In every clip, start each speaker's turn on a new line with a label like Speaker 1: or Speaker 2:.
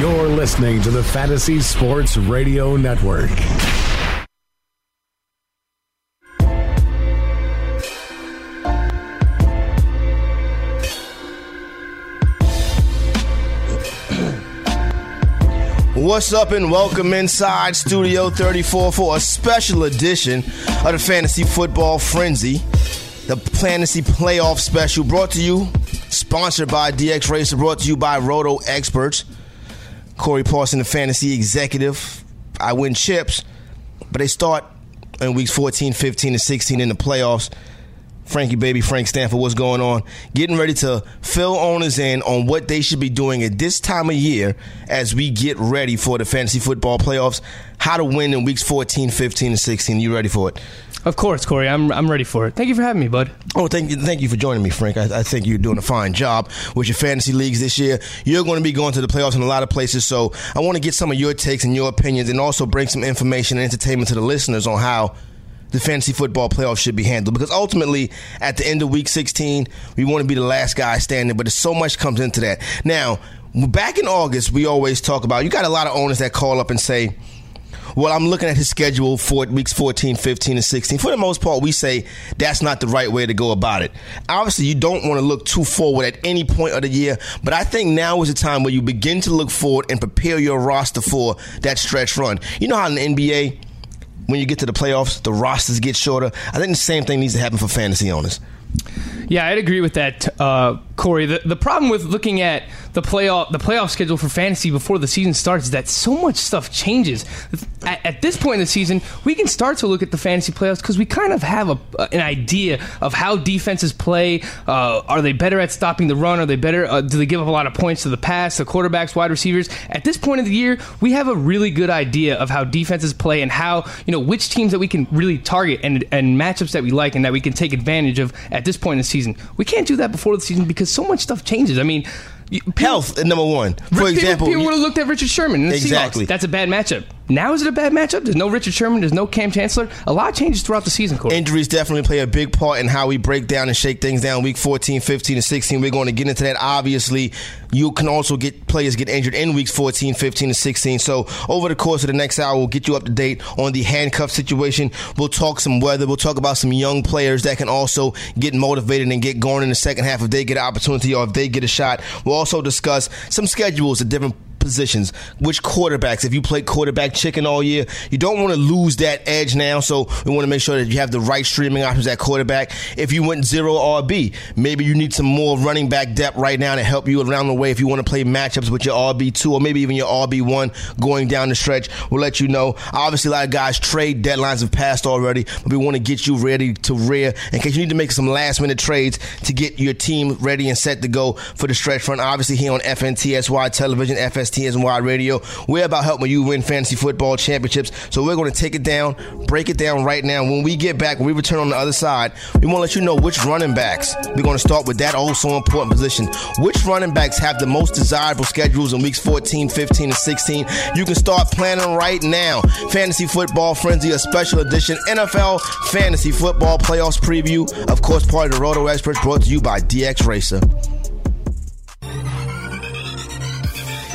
Speaker 1: You're listening to the Fantasy Sports Radio Network.
Speaker 2: What's up and welcome inside Studio 34 for a special edition of the Fantasy Football Frenzy, the Fantasy Playoff Special brought to you, sponsored by DX Racer, brought to you by Roto Experts. Corey Parson, the fantasy executive. I win chips, but they start in weeks 14, 15, and 16 in the playoffs. Frankie Baby, Frank Stanford, what's going on? Getting ready to fill owners in on what they should be doing at this time of year as we get ready for the fantasy football playoffs. How to win in weeks 14, 15, and 16. You ready for it?
Speaker 3: Of course, Corey. I'm, I'm ready for it. Thank you for having me, bud.
Speaker 2: Oh, thank you, thank you for joining me, Frank. I, I think you're doing a fine job with your fantasy leagues this year. You're going to be going to the playoffs in a lot of places, so I want to get some of your takes and your opinions, and also bring some information and entertainment to the listeners on how the fantasy football playoffs should be handled. Because ultimately, at the end of week 16, we want to be the last guy standing, but so much comes into that. Now, back in August, we always talk about you got a lot of owners that call up and say, well, I'm looking at his schedule for weeks 14, 15, and 16. For the most part, we say that's not the right way to go about it. Obviously, you don't want to look too forward at any point of the year, but I think now is the time where you begin to look forward and prepare your roster for that stretch run. You know how in the NBA, when you get to the playoffs, the rosters get shorter. I think the same thing needs to happen for fantasy owners.
Speaker 3: Yeah, I'd agree with that, uh, Corey. The, the problem with looking at the playoff the playoff schedule for fantasy before the season starts is that so much stuff changes. At, at this point in the season, we can start to look at the fantasy playoffs because we kind of have a, an idea of how defenses play. Uh, are they better at stopping the run? Are they better? Uh, do they give up a lot of points to the pass? The quarterbacks, wide receivers. At this point of the year, we have a really good idea of how defenses play and how you know which teams that we can really target and and matchups that we like and that we can take advantage of at this point in the season. We can't do that before the season because so much stuff changes. I mean,
Speaker 2: health number one. For
Speaker 3: people,
Speaker 2: example,
Speaker 3: people would have looked at Richard Sherman.
Speaker 2: Exactly.
Speaker 3: Seahawks. That's a bad matchup. Now is it a bad matchup? There's no Richard Sherman. There's no Kam Chancellor. A lot of changes throughout the season, Corey.
Speaker 2: Injuries definitely play a big part in how we break down and shake things down week 14, 15, and 16. We're going to get into that. Obviously, you can also get players get injured in weeks 14, 15, and 16. So, over the course of the next hour, we'll get you up to date on the handcuff situation. We'll talk some weather. We'll talk about some young players that can also get motivated and get going in the second half if they get an opportunity or if they get a shot. We'll also discuss some schedules at different positions, which quarterbacks. If you play quarterback chicken all year, you don't want to lose that edge now. So we want to make sure that you have the right streaming options at quarterback. If you went zero RB, maybe you need some more running back depth right now to help you around the way. If you want to play matchups with your RB two or maybe even your RB one going down the stretch, we'll let you know. Obviously, a lot of guys trade deadlines have passed already, but we want to get you ready to rear in case you need to make some last minute trades to get your team ready and set to go for the stretch run. Obviously, here on FNTSY Television, FNTSY Radio, we're about helping you win fantasy football championships. So we're going to take it down, break it down right now. When we get back, when we return on the other side, we want to let you know which running backs. We're going to start with that oh also important position. Which running backs have the most desirable schedules in weeks 14, 15, and 16? You can start planning right now. Fantasy Football Frenzy, a special edition NFL Fantasy Football Playoffs preview. Of course, part of the Roto Experts brought to you by DX Racer.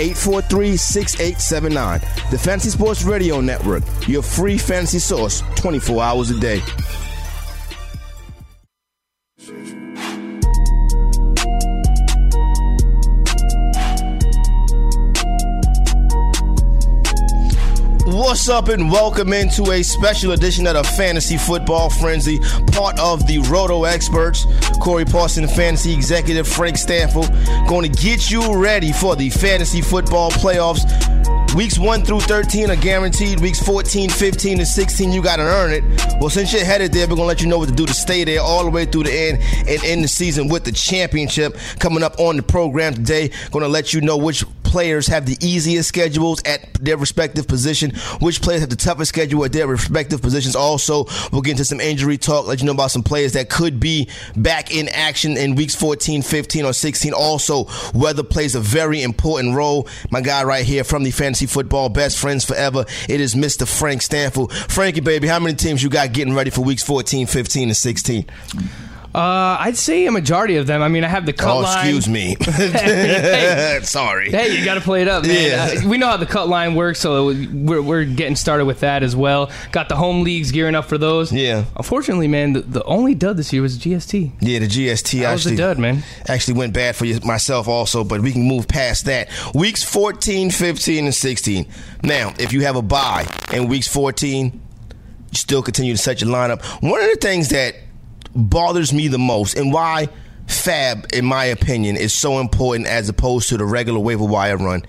Speaker 2: 843 6879. The Fantasy Sports Radio Network, your free fantasy source 24 hours a day. What's up and welcome into a special edition of the Fantasy Football Frenzy, part of the Roto Experts. Corey Parson, Fantasy Executive Frank Stanford, going to get you ready for the Fantasy Football Playoffs. Weeks 1 through 13 are guaranteed. Weeks 14, 15, and 16, you got to earn it. Well, since you're headed there, we're going to let you know what to do to stay there all the way through the end and end the season with the championship coming up on the program today. Going to let you know which players have the easiest schedules at their respective position, which players have the toughest schedule at their respective positions. Also, we'll get into some injury talk, let you know about some players that could be back in action in weeks 14, 15, or 16. Also, weather plays a very important role. My guy right here from the fantasy football best friends forever, it is Mr. Frank Stanfield. Frankie, baby, how many teams you got getting ready for weeks 14, 15, and 16?
Speaker 3: Uh, I'd say a majority of them. I mean, I have the cut
Speaker 2: oh,
Speaker 3: line.
Speaker 2: excuse me.
Speaker 3: hey,
Speaker 2: Sorry.
Speaker 3: Hey, you got to play it up, man.
Speaker 2: Yeah.
Speaker 3: Uh, we know how the cut line works, so we're, we're getting started with that as well. Got the home leagues gearing up for those.
Speaker 2: Yeah.
Speaker 3: Unfortunately, man, the, the only dud this year was GST.
Speaker 2: Yeah, the GST
Speaker 3: That was
Speaker 2: actually
Speaker 3: a dud, man.
Speaker 2: actually went bad for myself also, but we can move past that. Weeks 14, 15, and 16. Now, if you have a bye in weeks 14, you still continue to set your lineup. One of the things that bothers me the most and why FAAB, in my opinion, is so important as opposed to the regular waiver wire run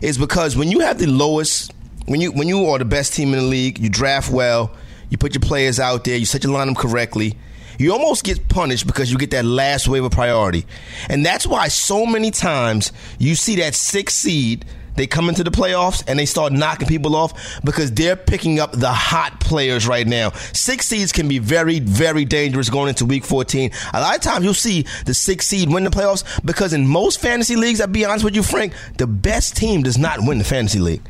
Speaker 2: is because when you have the lowest, when you when you are the best team in the league, you draft well, you put your players out there, you set your lineup correctly. You almost get punished because you get that last waiver priority. And that's why so many times you see that six seed they come into the playoffs and they start knocking people off because they're picking up the hot players right now. Six seeds can be very, very dangerous going into week 14. A lot of times you'll see the six seed win the playoffs because in most fantasy leagues, I'll be honest with you, Frank, the best team does not win the fantasy league.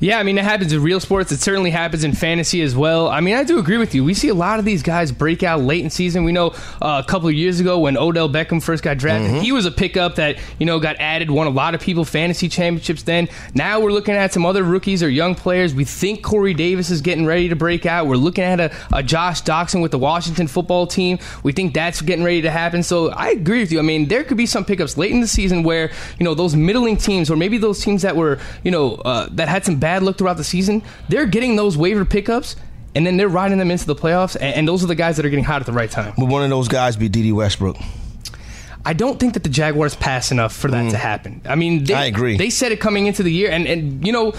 Speaker 3: Yeah, I mean, it happens in real sports. It certainly happens in fantasy as well. I mean, I do agree with you. We see a lot of these guys break out late in season. We know uh, a couple of years ago when Odell Beckham first got drafted,
Speaker 2: Mm-hmm.
Speaker 3: he was a pickup that, you know, got added, won a lot of people fantasy championships then. Now we're looking at some other rookies or young players. We think Corey Davis is getting ready to break out. We're looking at a, a Josh Doctson with the Washington football team. We think that's getting ready to happen. So I agree with you. I mean, there could be some pickups late in the season where, you know, those middling teams or maybe those teams that were, you know, uh, that had some bad luck throughout the season, they're getting those waiver pickups and then they're riding them into the playoffs. And, and those are the guys that are getting hot at the right time.
Speaker 2: Would one of those guys be Dede Westbrook?
Speaker 3: I don't think that the Jaguars pass enough for that to happen. I mean, they,
Speaker 2: Mm. I agree.
Speaker 3: They said it coming into the year, and and you know.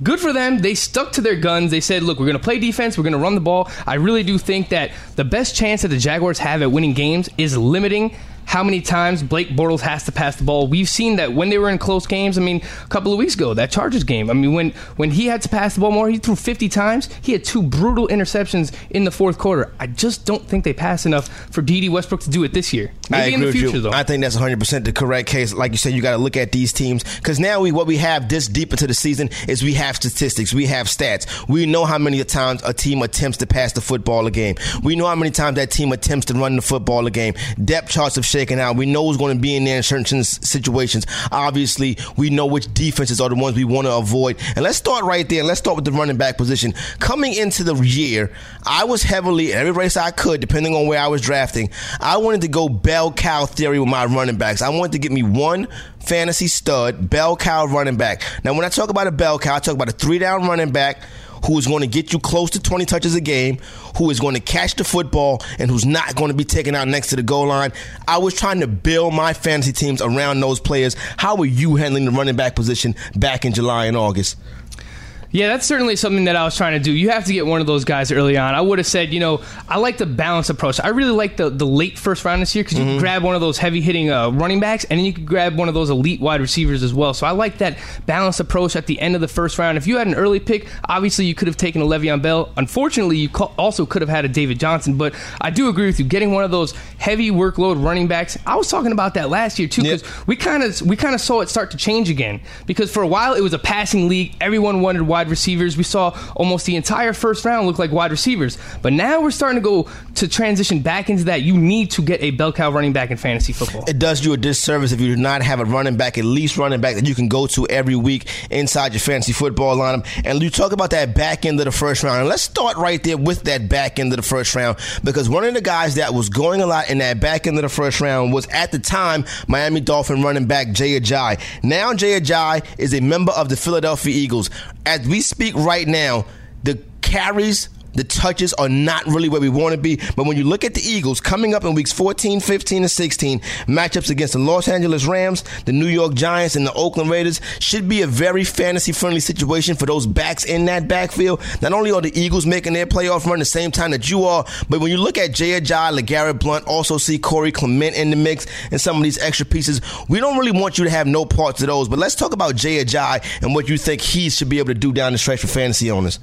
Speaker 3: Good for them. They stuck to their guns. They said, "Look, we're going to play defense. We're going to run the ball." I really do think that the best chance that the Jaguars have at winning games is limiting how many times Blake Bortles has to pass the ball. We've seen that when they were in close games. I mean, a couple of weeks ago, that Chargers game. I mean, when when he had to pass the ball more, he threw 50 times. He had two brutal interceptions in the fourth quarter. I just don't think they pass enough for Dede Westbrook to do it this year. Maybe
Speaker 2: I agree
Speaker 3: in the
Speaker 2: with
Speaker 3: future,
Speaker 2: you.
Speaker 3: though.
Speaker 2: I think that's 100% the correct case. Like you said, you got to look at these teams because now we what we have this deep into the season is we have statistics, we have stats. We know how many times a team attempts to pass the football a game. We know how many times that team attempts to run the football a game. Depth charts have shaken out. We know who's going to be in there in certain situations. Obviously, we know which defenses are the ones we want to avoid. And let's start right there. Let's start with the running back position. Coming into the year, I was heavily every race I could, depending on where I was drafting. I wanted to go bell cow theory with my running backs. I wanted to get me one fantasy stud, bell cow running back. Now, when I talk about a bell cow, I talk about a three down running back who is going to get you close to 20 touches a game, who is going to catch the football, and who's not going to be taken out next to the goal line. I was trying to build my fantasy teams around those players. How were you handling the running back position back in July and August?
Speaker 3: Yeah, that's certainly something that I was trying to do. You have to get one of those guys early on. I would have said, you know, I like the balanced approach. I really like the, the late first round this year because you can grab one of those heavy hitting uh, running backs and then you can grab one of those elite wide receivers as well. So I like that balanced approach at the end of the first round. If you had an early pick, obviously you could have taken a Le'Veon Bell. Unfortunately, you also could have had a David Johnson. But I do agree with you. Getting one of those heavy workload running backs. I was talking about that last year too
Speaker 2: Yep.
Speaker 3: because we kind of we kind of saw it start to change again because for a while it was a passing league. Everyone wanted wide receivers. We saw almost the entire first round look like wide receivers. But now we're starting to go to transition back into that. You need to get a bell cow running back in fantasy football.
Speaker 2: It does you a disservice if you do not have a running back, at least running back that you can go to every week inside your fantasy football lineup. And you talk about that back end of the first round. And let's start right there with that back end of the first round because one of the guys that was going a lot in that back end of the first round was at the time Miami Dolphin running back Jay Ajayi. Now Jay Ajayi is a member of the Philadelphia Eagles. As we speak right now, the carries The touches are not really where we want to be. But when you look at the Eagles coming up in weeks 14, 15, and 16, matchups against the Los Angeles Rams, the New York Giants, and the Oakland Raiders should be a very fantasy friendly situation for those backs in that backfield. Not only are the Eagles making their playoff run the same time that you are, but when you look at Jay Ajayi, LeGarrette Blount, also see Corey Clement in the mix and some of these extra pieces, we don't really want you to have no parts of those. But let's talk about Jay Ajayi and what you think he should be able to do down the stretch for fantasy owners.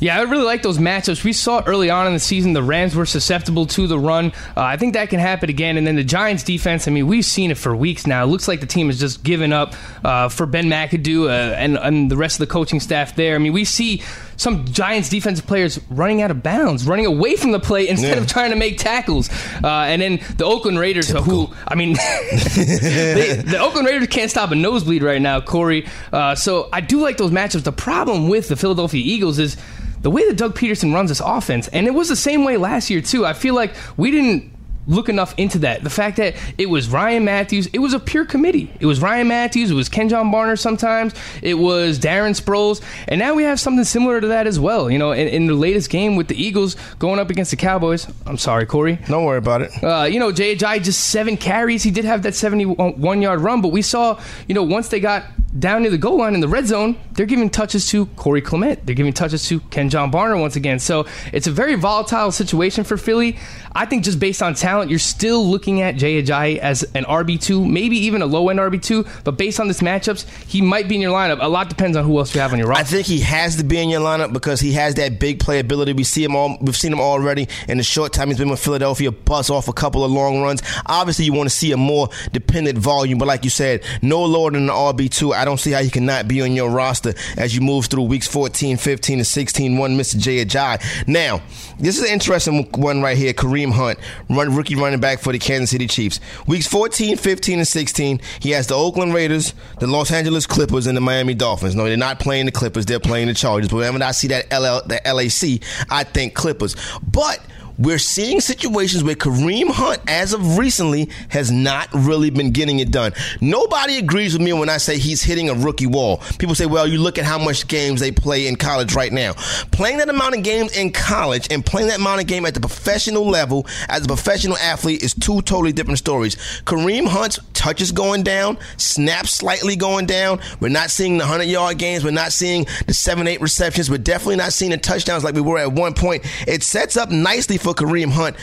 Speaker 3: Yeah, I really like those matchups. We saw early on in the season the Rams were susceptible to the run. Uh, I think that can happen again. And then the Giants defense, I mean, we've seen it for weeks now. It looks like the team has just given up uh, for Ben McAdoo uh, and, and the rest of the coaching staff there. I mean, we see some Giants defensive players running out of bounds, running away from the play instead yeah. of trying to make tackles. Uh, and then the Oakland Raiders, Typical. who, I mean, they, the Oakland Raiders can't stop a nosebleed right now, Corey. Uh, so I do like those matchups. The problem with the Philadelphia Eagles is the way that Doug Pederson runs this offense, and it was the same way last year too. I feel like we didn't look enough into that. The fact that it was Ryan Mathews, it was a pure committee. It was Ryan Mathews, it was Kenjon Barner sometimes, it was Darren Sproles, and now we have something similar to that as well. You know, in, in the latest game with the Eagles going up against the Cowboys. I'm sorry, Corey.
Speaker 2: Don't worry about it.
Speaker 3: Uh, you know, Ajayi just seven carries. He did have that 71 yard run, but we saw, you know, once they got down near the goal line in the red zone, they're giving touches to Corey Clement. They're giving touches to Kenjon Barner once again. So it's a very volatile situation for Philly. I think just based on talent, you're still looking at Jay Ajayi as an RB2, maybe even a low end RB2. But based on this matchups, he might be in your lineup. A lot depends on who else you have on your roster.
Speaker 2: I think he has to be in your lineup because he has that big playability. We see him all. We've seen him already in the short time he's been with Philadelphia. Bust off a couple of long runs. Obviously, you want to see a more dependent volume, but like you said, no lower than an RB2. I don't see how he cannot be on your roster as you move through weeks 14, 15, and 16. One, Mr. Jay Ajayi. Now, this is an interesting one right here. Kareem Kareem Hunt, run, rookie running back for the Kansas City Chiefs. Weeks 14, 15, and 16, he has the Oakland Raiders, the Los Angeles Clippers, and the Miami Dolphins. No, they're not playing the Clippers, they're playing the Chargers. But whenever I see that LL, the LAC, I think Clippers. But we're seeing situations where Kareem Hunt, as of recently, has not really been getting it done. Nobody agrees with me when I say he's hitting a rookie wall. People say, well, you look at how much games they play in college right now. Playing that amount of games in college and playing that amount of game at the professional level as a professional athlete is two totally different stories. Kareem Hunt's touches going down, snaps slightly going down. We're not seeing the 100 yard games. We're not seeing the 7 8 receptions. We're definitely not seeing the touchdowns like we were at one point. It sets up nicely for for Kareem Hunt.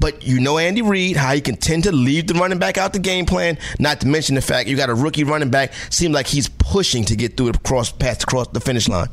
Speaker 2: But you know Andy Reid, how he can tend to leave the running back out the game plan. Not to mention the fact you got a rookie running back. Seems like he's pushing to get through the cross pass across the finish line.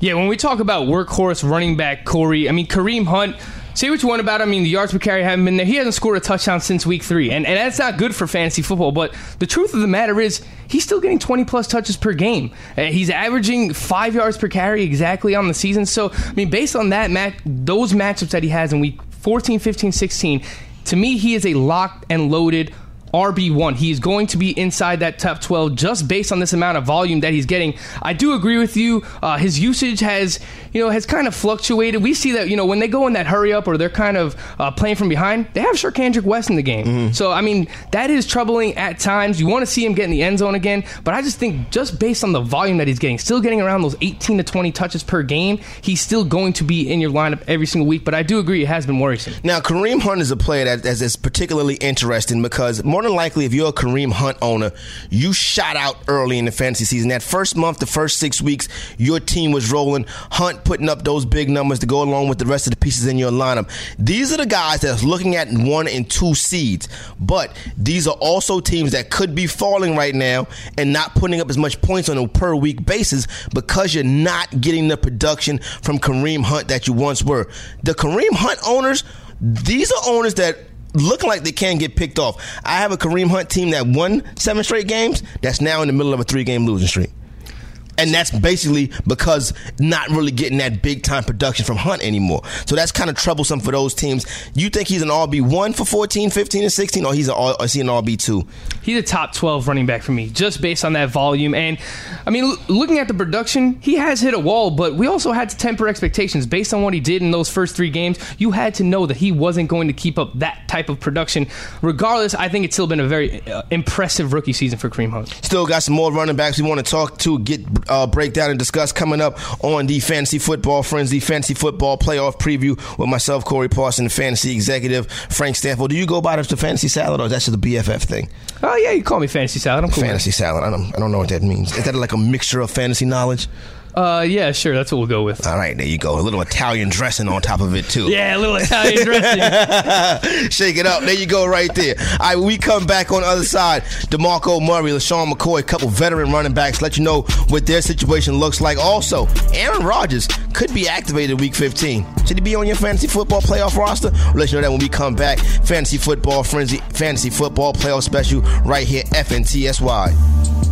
Speaker 3: Yeah, when we talk about workhorse running back Corey, I mean Kareem Hunt Say what you want about. I mean, the yards per carry haven't been there. He hasn't scored a touchdown since week three. And, and that's not good for fantasy football. But the truth of the matter is, he's still getting 20 plus touches per game. Uh, he's averaging five yards per carry exactly on the season. So, I mean, based on that match, those matchups that he has in week 14, 15, 16, to me, he is a locked and loaded RB1. He is going to be inside that top 12 just based on this amount of volume that he's getting. I do agree with you. Uh, his usage has, you know, has kind of fluctuated. We see that, you know, when they go in that hurry up or they're kind of uh, playing from behind, they have Charcandrick West in the game. Mm-hmm. So, I mean, that is troubling at times. You want to see him get in the end zone again, but I just think just based on the volume that he's getting, still getting around those 18 to 20 touches per game, he's still going to be in your lineup every single week. But I do agree it has been worrisome.
Speaker 2: Now, Kareem Hunt is a player that, that is particularly interesting because more more than likely, if you're a Kareem Hunt owner, you shot out early in the fantasy season. That first month, the first six weeks, your team was rolling. Hunt putting up those big numbers to go along with the rest of the pieces in your lineup. These are the guys that's looking at one and two seeds. But these are also teams that could be falling right now and not putting up as much points on a per week basis because you're not getting the production from Kareem Hunt that you once were. The Kareem Hunt owners, these are owners that looking like they can get picked off. I have a Kareem Hunt team that won seven straight games that's now in the middle of a three game losing streak. And that's basically because not really getting that big time production from Hunt anymore. So that's kind of troublesome for those teams. You think he's an RB1 for 14, 15, and 16, or he's an, or is he an RB2?
Speaker 3: He's a top 12 running back for me, just based on that volume. And I mean, looking at the production, he has hit a wall, but we also had to temper expectations based on what he did in those first three games. You had to know that he wasn't going to keep up that type of production. Regardless, I think it's still been a very uh, impressive rookie season for Kareem Hunt.
Speaker 2: Still got some more running backs we want to talk to, get uh, break down and discuss coming up on the Fantasy Football Frenzy Fantasy Football Playoff Preview with myself, Corey Parson, the Fantasy Executive Frank Stanford. Do you go by the Fantasy Salad or is that just the BFF thing?
Speaker 3: Oh yeah, you call me Fantasy Salad. I'm cool.
Speaker 2: Fantasy Salad. I don't, I don't know what that means. Is that like a mixture of fantasy knowledge?
Speaker 3: Uh, yeah, sure. That's what we'll go with.
Speaker 2: All right, there you go. A little Italian dressing on top of it too.
Speaker 3: Yeah, a little Italian dressing.
Speaker 2: Shake it up. There you go, right there. All right, we come back on the other side, DeMarco Murray, LeSean McCoy, a couple veteran running backs, let you know what their situation looks like. Also, Aaron Rodgers could be activated week 15. Should he be on your fantasy football playoff roster? We'll let you know that when we come back. Fantasy football frenzy, fantasy football playoff special right here, FNTSY.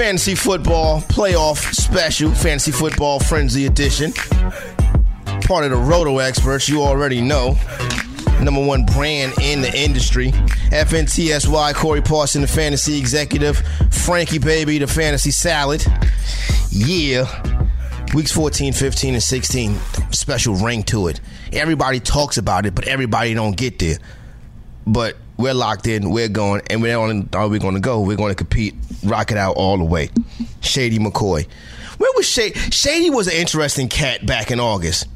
Speaker 2: Fantasy Football Playoff Special, Fantasy Football Frenzy Edition. Part of the Roto Experts, you already know. Number one brand in the industry. FNTSY, Corey Parson, the fantasy executive. Frankie Baby, the fantasy salad. Yeah. Weeks 14, 15, and 16, special ring to it. Everybody talks about it, but everybody don't get there. But we're locked in, we're going, and we're on are we gonna go? We're gonna compete, rock it out all the way. Shady McCoy. Where was Shady? Shady was an interesting cat back in August.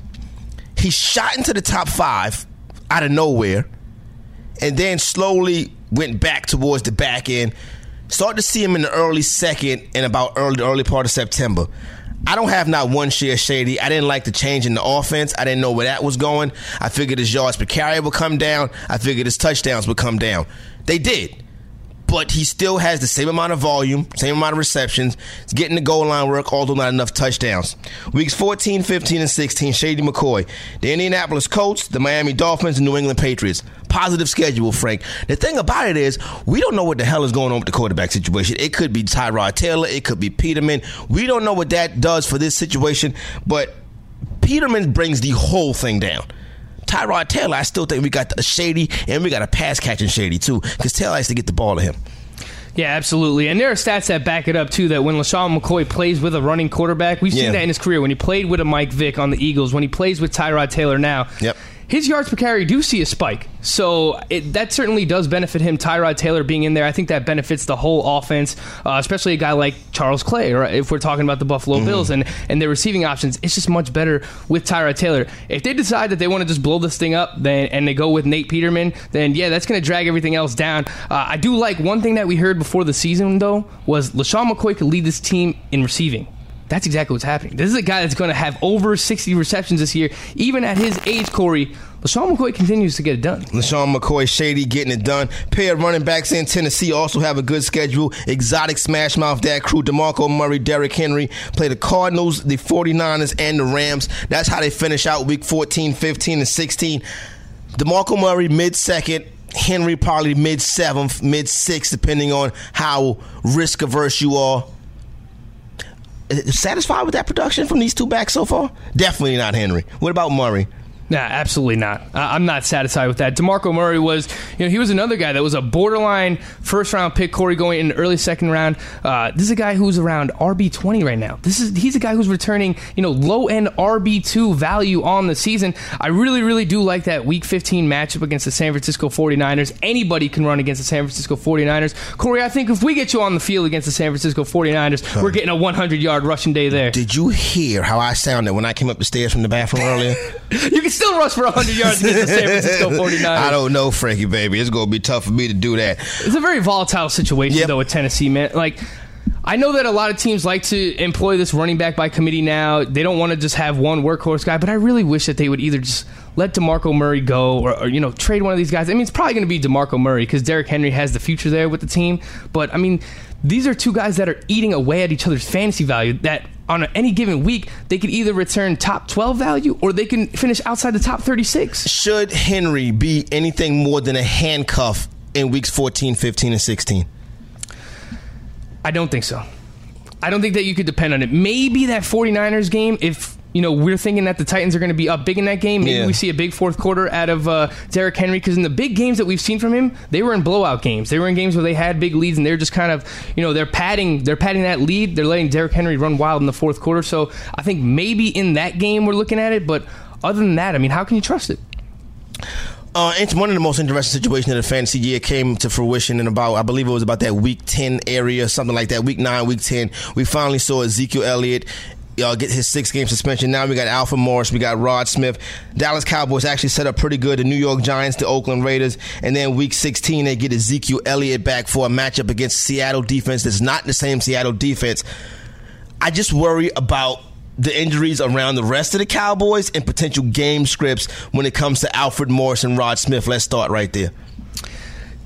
Speaker 2: He shot into the top five out of nowhere, and then slowly went back towards the back end. Started to see him in the early second and about early early part of September. I don't have not one share shady. I didn't like the change in the offense. I didn't know where that was going. I figured his yards per carry would come down. I figured his touchdowns would come down. They did. But he still has the same amount of volume, same amount of receptions. He's getting the goal line work, although not enough touchdowns. Weeks 14, 15, and 16, Shady McCoy. The Indianapolis Colts, the Miami Dolphins, and New England Patriots. Positive schedule, Frank. The thing about it is, we don't know what the hell is going on with the quarterback situation. It could be Tyrod Taylor, it could be Peterman. We don't know what that does for this situation, but Peterman brings the whole thing down. Tyrod Taylor, I still think we got a shady and we got a pass catching shady too, because Taylor likes to get the ball to him.
Speaker 3: Yeah, absolutely. And there are stats that back it up too. That when LeSean McCoy plays with a running quarterback, we've
Speaker 2: Yeah.
Speaker 3: seen that in his career. When he played with a Mike Vick on the Eagles, when he plays with Tyrod Taylor now,
Speaker 2: Yep.
Speaker 3: His yards per carry do see a spike. So it, that certainly does benefit him. Tyrod Taylor being in there, I think that benefits the whole offense, uh, especially a guy like Charles Clay. Or if we're talking about the Buffalo Bills and and their receiving options, it's just much better with Tyrod Taylor. If they decide that they want to just blow this thing up, then and they go with Nate Peterman, then yeah, that's going to drag everything else down. Uh, I do like one thing that we heard before the season though was LeSean McCoy could lead this team in receiving. That's exactly what's happening. This is a guy that's going to have over 60 receptions this year, even at his age, Corey. LeSean McCoy continues to get it done.
Speaker 2: LeSean McCoy, Shady getting it done. Pair of running backs in Tennessee also have a good schedule. Exotic smash mouth that crew. DeMarco Murray, Derrick Henry play the Cardinals, the 49ers, and the Rams. That's how they finish out week 14, 15, and 16. DeMarco Murray mid second. Henry probably mid seventh, mid sixth, depending on how risk averse you are. Satisfied with that production from these two backs so far? Definitely not Henry. What about Murray?
Speaker 3: Nah, absolutely not. I'm not satisfied with that. Demarco Murray was, you know, he was another guy that was a borderline first round pick. Corey going in the early second round. Uh, this is a guy who's around RB 20 right now. This is he's a guy who's returning, you know, low end RB 2 value on the season. I really, really do like that Week 15 matchup against the San Francisco 49ers. Anybody can run against the San Francisco 49ers. Corey, I think if we get you on the field against the San Francisco 49ers, we're getting a 100 yard rushing day there.
Speaker 2: Did you hear how I sounded when I came up the stairs from the bathroom earlier?
Speaker 3: You can still rush for 100 yards against the San Francisco 49ers.
Speaker 2: I don't know, Frankie, baby. It's going to be tough for me to do that.
Speaker 3: It's a very volatile situation,
Speaker 2: Yep.
Speaker 3: though, with Tennessee, man. Like, I know that a lot of teams like to employ this running back by committee now. They don't want to just have one workhorse guy, but I really wish that they would either just let DeMarco Murray go or, or you know, trade one of these guys. I mean, it's probably going to be DeMarco Murray because Derrick Henry has the future there with the team. But, I mean, these are two guys that are eating away at each other's fantasy value that on any given week, they could either return top 12 value or they can finish outside the top 36.
Speaker 2: Should Henry be anything more than a handcuff in weeks 14, 15, and 16?
Speaker 3: I don't think so. I don't think that you could depend on it. Maybe that 49ers game, if you know we're thinking that the Titans are going to be up big in that game, maybe
Speaker 2: Yeah.
Speaker 3: we see a big fourth quarter out of uh, Derrick Henry because in the big games that we've seen from him, they were in blowout games. They were in games where they had big leads and they're just kind of you know they're padding they're padding that lead. They're letting Derrick Henry run wild in the fourth quarter. So I think maybe in that game we're looking at it, but other than that, I mean, how can you trust it?
Speaker 2: Uh, it's one of the most interesting situations of the fantasy year came to fruition in about, I believe it was about that week 10 area, something like that, week 9, week 10. We finally saw Ezekiel Elliott uh, get his six game suspension. Now we got Alfred Morris, we got Rod Smith. Dallas Cowboys actually set up pretty good. The New York Giants, the Oakland Raiders. And then week 16, they get Ezekiel Elliott back for a matchup against Seattle defense that's not the same Seattle defense. I just worry about the injuries around the rest of the Cowboys and potential game scripts when it comes to Alfred Morris and Rod Smith. Let's start right there.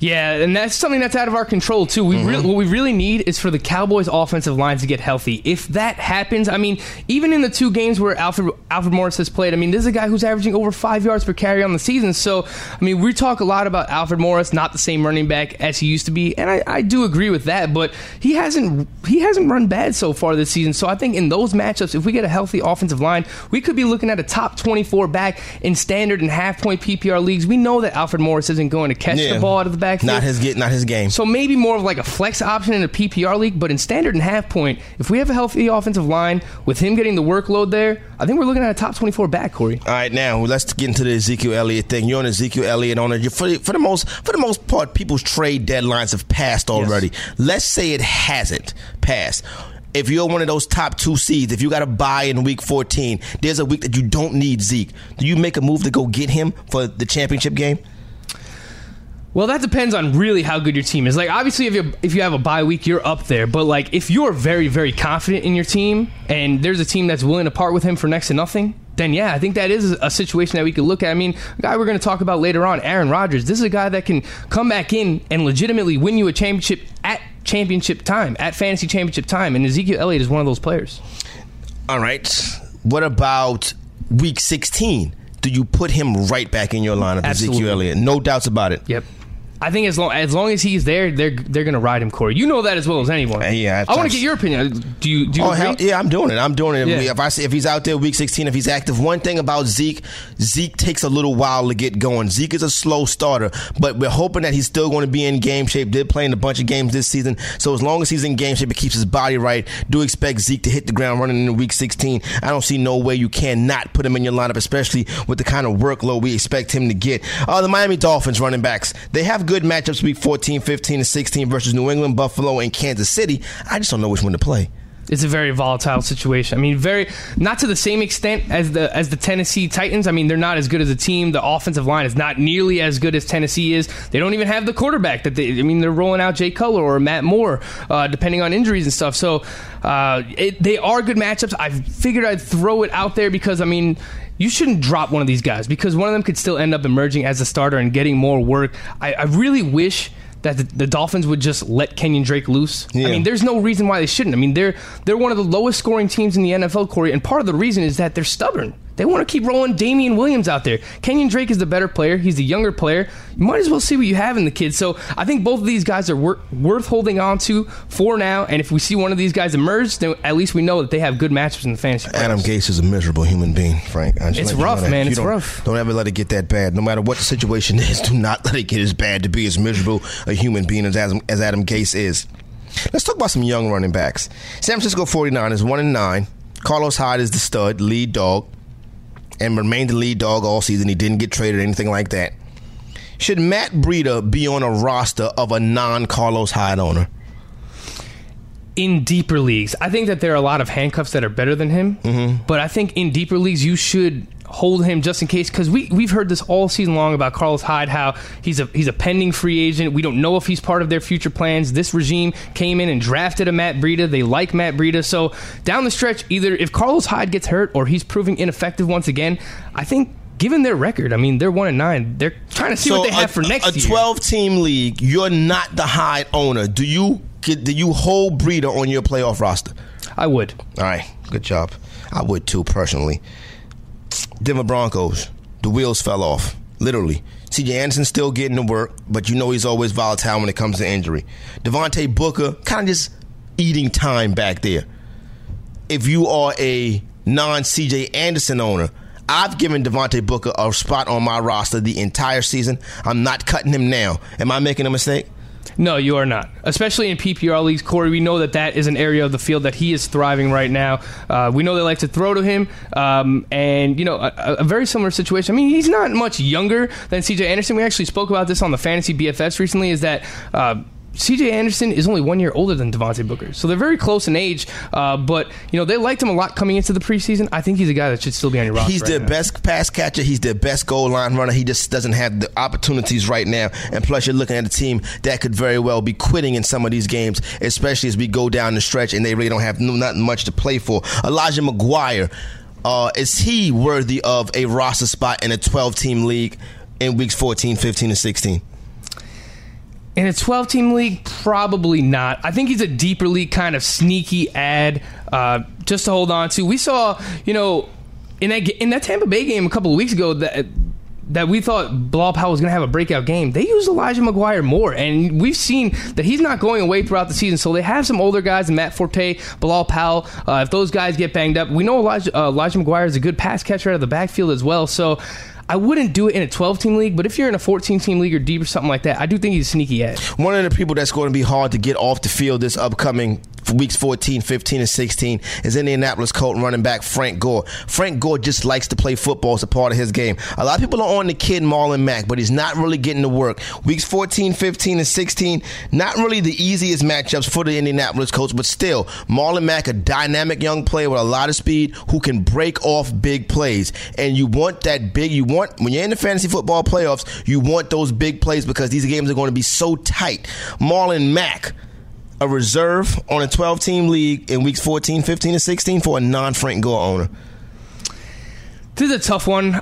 Speaker 3: Yeah, and that's something that's out of our control too. We
Speaker 2: Mm-hmm.
Speaker 3: re- what we really need is for the Cowboys' offensive line to get healthy. If that happens, I mean, even in the two games where Alfred Alfred Morris has played, I mean, this is a guy who's averaging over five yards per carry on the season. So, I mean, we talk a lot about Alfred Morris, not the same running back as he used to be, and I, I do agree with that. But he hasn't he hasn't run bad so far this season. So I think in those matchups, if we get a healthy offensive line, we could be looking at a top twenty four back in standard and half point PPR leagues. We know that Alfred Morris isn't going to catch
Speaker 2: Yeah.
Speaker 3: the ball out of the
Speaker 2: Not his get, not his game.
Speaker 3: So maybe more of like a flex option in a PPR league, but in standard and half point, if we have a healthy offensive line with him getting the workload there, I think we're looking at a top 24 back, Corey.
Speaker 2: All right, now let's get into the Ezekiel Elliott thing. You're on Ezekiel Elliott owner. You for, for the most for the most part, people's trade deadlines have passed already. Let's say it hasn't passed. If you're one of those top two seeds, if you got to buy in week 14, there's a week that you don't need Zeke. Do you make a move to go get him for the championship game?
Speaker 3: Well, that depends on really how good your team is. Like, obviously, if you if you have a bye week, you're up there. But like, if you're very very confident in your team, and there's a team that's willing to part with him for next to nothing, then yeah, I think that is a situation that we could look at. I mean, a guy we're going to talk about later on, Aaron Rodgers. This is a guy that can come back in and legitimately win you a championship at championship time, at fantasy championship time, and Ezekiel Elliott is one of those players.
Speaker 2: All right. What about week 16? Do you put him right back in your lineup,
Speaker 3: Absolutely.
Speaker 2: Ezekiel Elliott? No doubts about it.
Speaker 3: Yep. I think as long as long as he's there, they're they're gonna ride him, Corey. You know that as well as anyone.
Speaker 2: Yeah,
Speaker 3: I want
Speaker 2: I've-
Speaker 3: to get your opinion. Do you do you
Speaker 2: Oh hell, yeah, I'm doing it. I'm doing it.
Speaker 3: Yeah.
Speaker 2: If I see if he's out there week 16, if he's active, one thing about Zeke, Zeke takes a little while to get going. Zeke is a slow starter, but we're hoping that he's still going to be in game shape. Did play in a bunch of games this season, so as long as he's in game shape, it keeps his body right. Do expect Zeke to hit the ground running in week 16. I don't see no way you cannot put him in your lineup, especially with the kind of workload we expect him to get. Uh, the Miami Dolphins running backs, they have good matchups week 14, 15, and 16 versus New England, Buffalo, and Kansas City. I just don't know which one to play.
Speaker 3: It's a very volatile situation. I mean, very not to the same extent as the as the Tennessee Titans. I mean, they're not as good as a team. The offensive line is not nearly as good as Tennessee is. They don't even have the quarterback that they. I mean, they're rolling out Jay Cutler or Matt Moore, uh, depending on injuries and stuff. So uh, it, they are good matchups. I figured I'd throw it out there because I mean. You shouldn't drop one of these guys because one of them could still end up emerging as a starter and getting more work. I, I really wish that the, the Dolphins would just let Kenyan Drake loose.
Speaker 2: Yeah.
Speaker 3: I mean, there's no reason why they shouldn't. I mean, they're they're one of the lowest scoring teams in the NFL, Corey, and part of the reason is that they're stubborn. They want to keep rolling Damien Williams out there. Kenyan Drake is the better player. He's the younger player. You might as well see what you have in the kid. So I think both of these guys are wor- worth holding on to for now. And if we see one of these guys emerge, then at least we know that they have good matchups in the fantasy.
Speaker 2: Adam. Gase is a miserable human being, Frank. I just
Speaker 3: It's
Speaker 2: you
Speaker 3: rough,
Speaker 2: know
Speaker 3: man.
Speaker 2: You
Speaker 3: It's rough.
Speaker 2: Don't ever let it get that bad. No matter what the situation is, do not let it get as bad to be as miserable a human being as Adam, as Adam Gase is. Let's talk about some young running backs. San Francisco 49ers, 1 and 9. Carlos Hyde is the stud, lead dog, and remained the lead dog all season. He didn't get traded or anything like that. Should Matt Breida be on a roster of a non Carlos Hyde owner?
Speaker 3: in deeper leagues, I think that there are a lot of handcuffs that are better than him.
Speaker 2: Mm-hmm.
Speaker 3: But I think in deeper leagues, you should hold him just in case because we we've heard this all season long about Carlos Hyde how he's a he's a pending free agent. We don't know if he's part of their future plans. This regime came in and drafted a Matt Breida. They like Matt Breida. So down the stretch, either if Carlos Hyde gets hurt or he's proving ineffective once again, I think given their record, I mean, they're one and nine. They're trying to see so what they have for next
Speaker 2: a,
Speaker 3: year.
Speaker 2: A twelve-team league. You're not the Hyde owner. Do you get? Do you hold Breida on your playoff roster?
Speaker 3: I would.
Speaker 2: All right, good job. I would too, personally. Denver Broncos. The wheels fell off, literally. CJ Anderson's still getting to work, but you know he's always volatile when it comes to injury. Devontae Booker kind of just eating time back there. If you are a non CJ Anderson owner, I've given Devontae Booker a spot on my roster the entire season. I'm not cutting him now. Am I making a mistake?
Speaker 3: No, you are not. Especially in PPR leagues, Corey. We know that that is an area of the field that he is thriving right now. Uh, we know they like to throw to him, um, and you know a, a, very similar situation. I mean, he's not much younger than C.J. Anderson. We actually spoke about this on the Fantasy BFS recently. Is that uh, CJ Anderson is only one year older than Devontae Booker, so they're very close in age. Uh, but you know they liked him a lot coming into the preseason. I think he's a guy that should still be on your roster.
Speaker 2: He's
Speaker 3: right
Speaker 2: their
Speaker 3: now.
Speaker 2: best pass catcher. He's the best goal line runner. He just doesn't have the opportunities right now. And plus, you're looking at a team that could very well be quitting in some of these games, especially as we go down the stretch and they really don't have not much to play for. Elijah McGuire. Uh, is he worthy of a roster spot in a 12 team league in weeks 14, 15, and 16?
Speaker 3: In a 12 team league, probably not. I think he's a deeper league kind of sneaky ad uh, just to hold on to. We saw, you know, in that in that Tampa Bay game a couple of weeks ago that that we thought Powell was going to have a breakout game. They used Elijah McGuire more, and we've seen that he's not going away throughout the season. So they have some older guys, Matt Forte, Bilal Powell. Uh, if those guys get banged up, we know Elijah, uh, Elijah McGuire is a good pass catcher out of the backfield as well. So I wouldn't do it in a 12 team league, but if you're in a 14 team league or deep or something like that, I do think he's a sneaky edge.
Speaker 2: One of the people that's going to be hard to get off the field this upcoming weeks 14, 15, and 16 is Indianapolis Colt running back Frank Gore. Frank Gore just likes to play football as a part of his game. A lot of people are on the kid Marlon Mack, but he's not really getting to work. Weeks 14, 15, and 16, not really the easiest matchups for the Indianapolis Colts, but still, Marlon Mack, a dynamic young player with a lot of speed who can break off big plays. And you want that big, you want, when you're in the fantasy football playoffs, you want those big plays because these games are going to be so tight. Marlon Mack, a reserve on a 12 team league in weeks 14, 15, and 16 for a non Frank Gore owner?
Speaker 3: This is a tough one.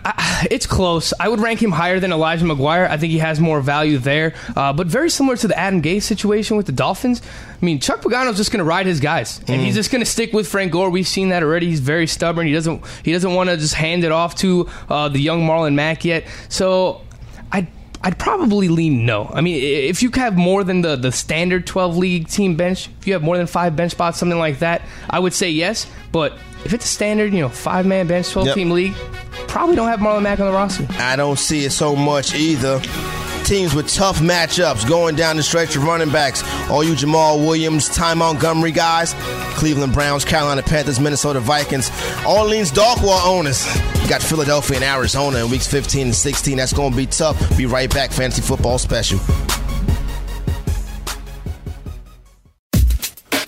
Speaker 3: It's close. I would rank him higher than Elijah McGuire. I think he has more value there, uh, but very similar to the Adam Gase situation with the Dolphins. I mean, Chuck Pagano's just going to ride his guys, and mm. he's just going to stick with Frank Gore. We've seen that already. He's very stubborn. He doesn't he doesn't want to just hand it off to uh, the young Marlon Mack yet. So I I'd probably lean no. I mean, if you have more than the, the standard 12 league team bench, if you have more than five bench spots, something like that, I would say yes. But if it's a standard, you know, five man bench, 12 yep. team league, probably don't have Marlon Mack on the roster.
Speaker 2: I don't see it so much either teams with tough matchups going down the stretch of running backs. All you Jamaal Williams, Ty Montgomery guys, Cleveland Browns, Carolina Panthers, Minnesota Vikings, Orleans Darkwa owners. You got Philadelphia and Arizona in weeks 15 and 16. That's going to be tough. Be right back. Fantasy football special.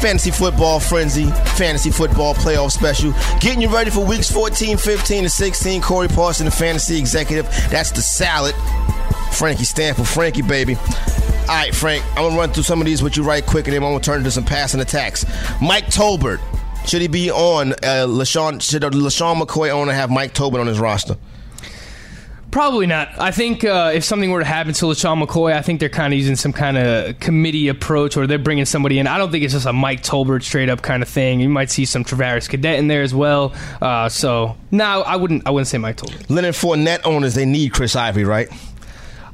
Speaker 2: Fantasy Football Frenzy, Fantasy Football Playoff Special. Getting you ready for weeks 14, 15, and 16. Corey Parson, the Fantasy Executive. That's the salad. Frankie Stanford, Frankie, baby. All right, Frank, I'm going to run through some of these with you right quick, and then I'm going to turn to some passing attacks. Mike Tolbert, Should he be on uh, LaShawn? Should LeSean McCoy owner have Mike Tolbert on his roster?
Speaker 3: Probably not. I think uh, if something were to happen to LeSean McCoy, I think they're kind of using some kind of committee approach or they're bringing somebody in. I don't think it's just a Mike Tolbert straight up kind of thing. You might see some Travis Cadet in there as well. Uh, so, no, I wouldn't I wouldn't say Mike Tolbert.
Speaker 2: Leonard Fournette owners, they need Chris Ivory, right?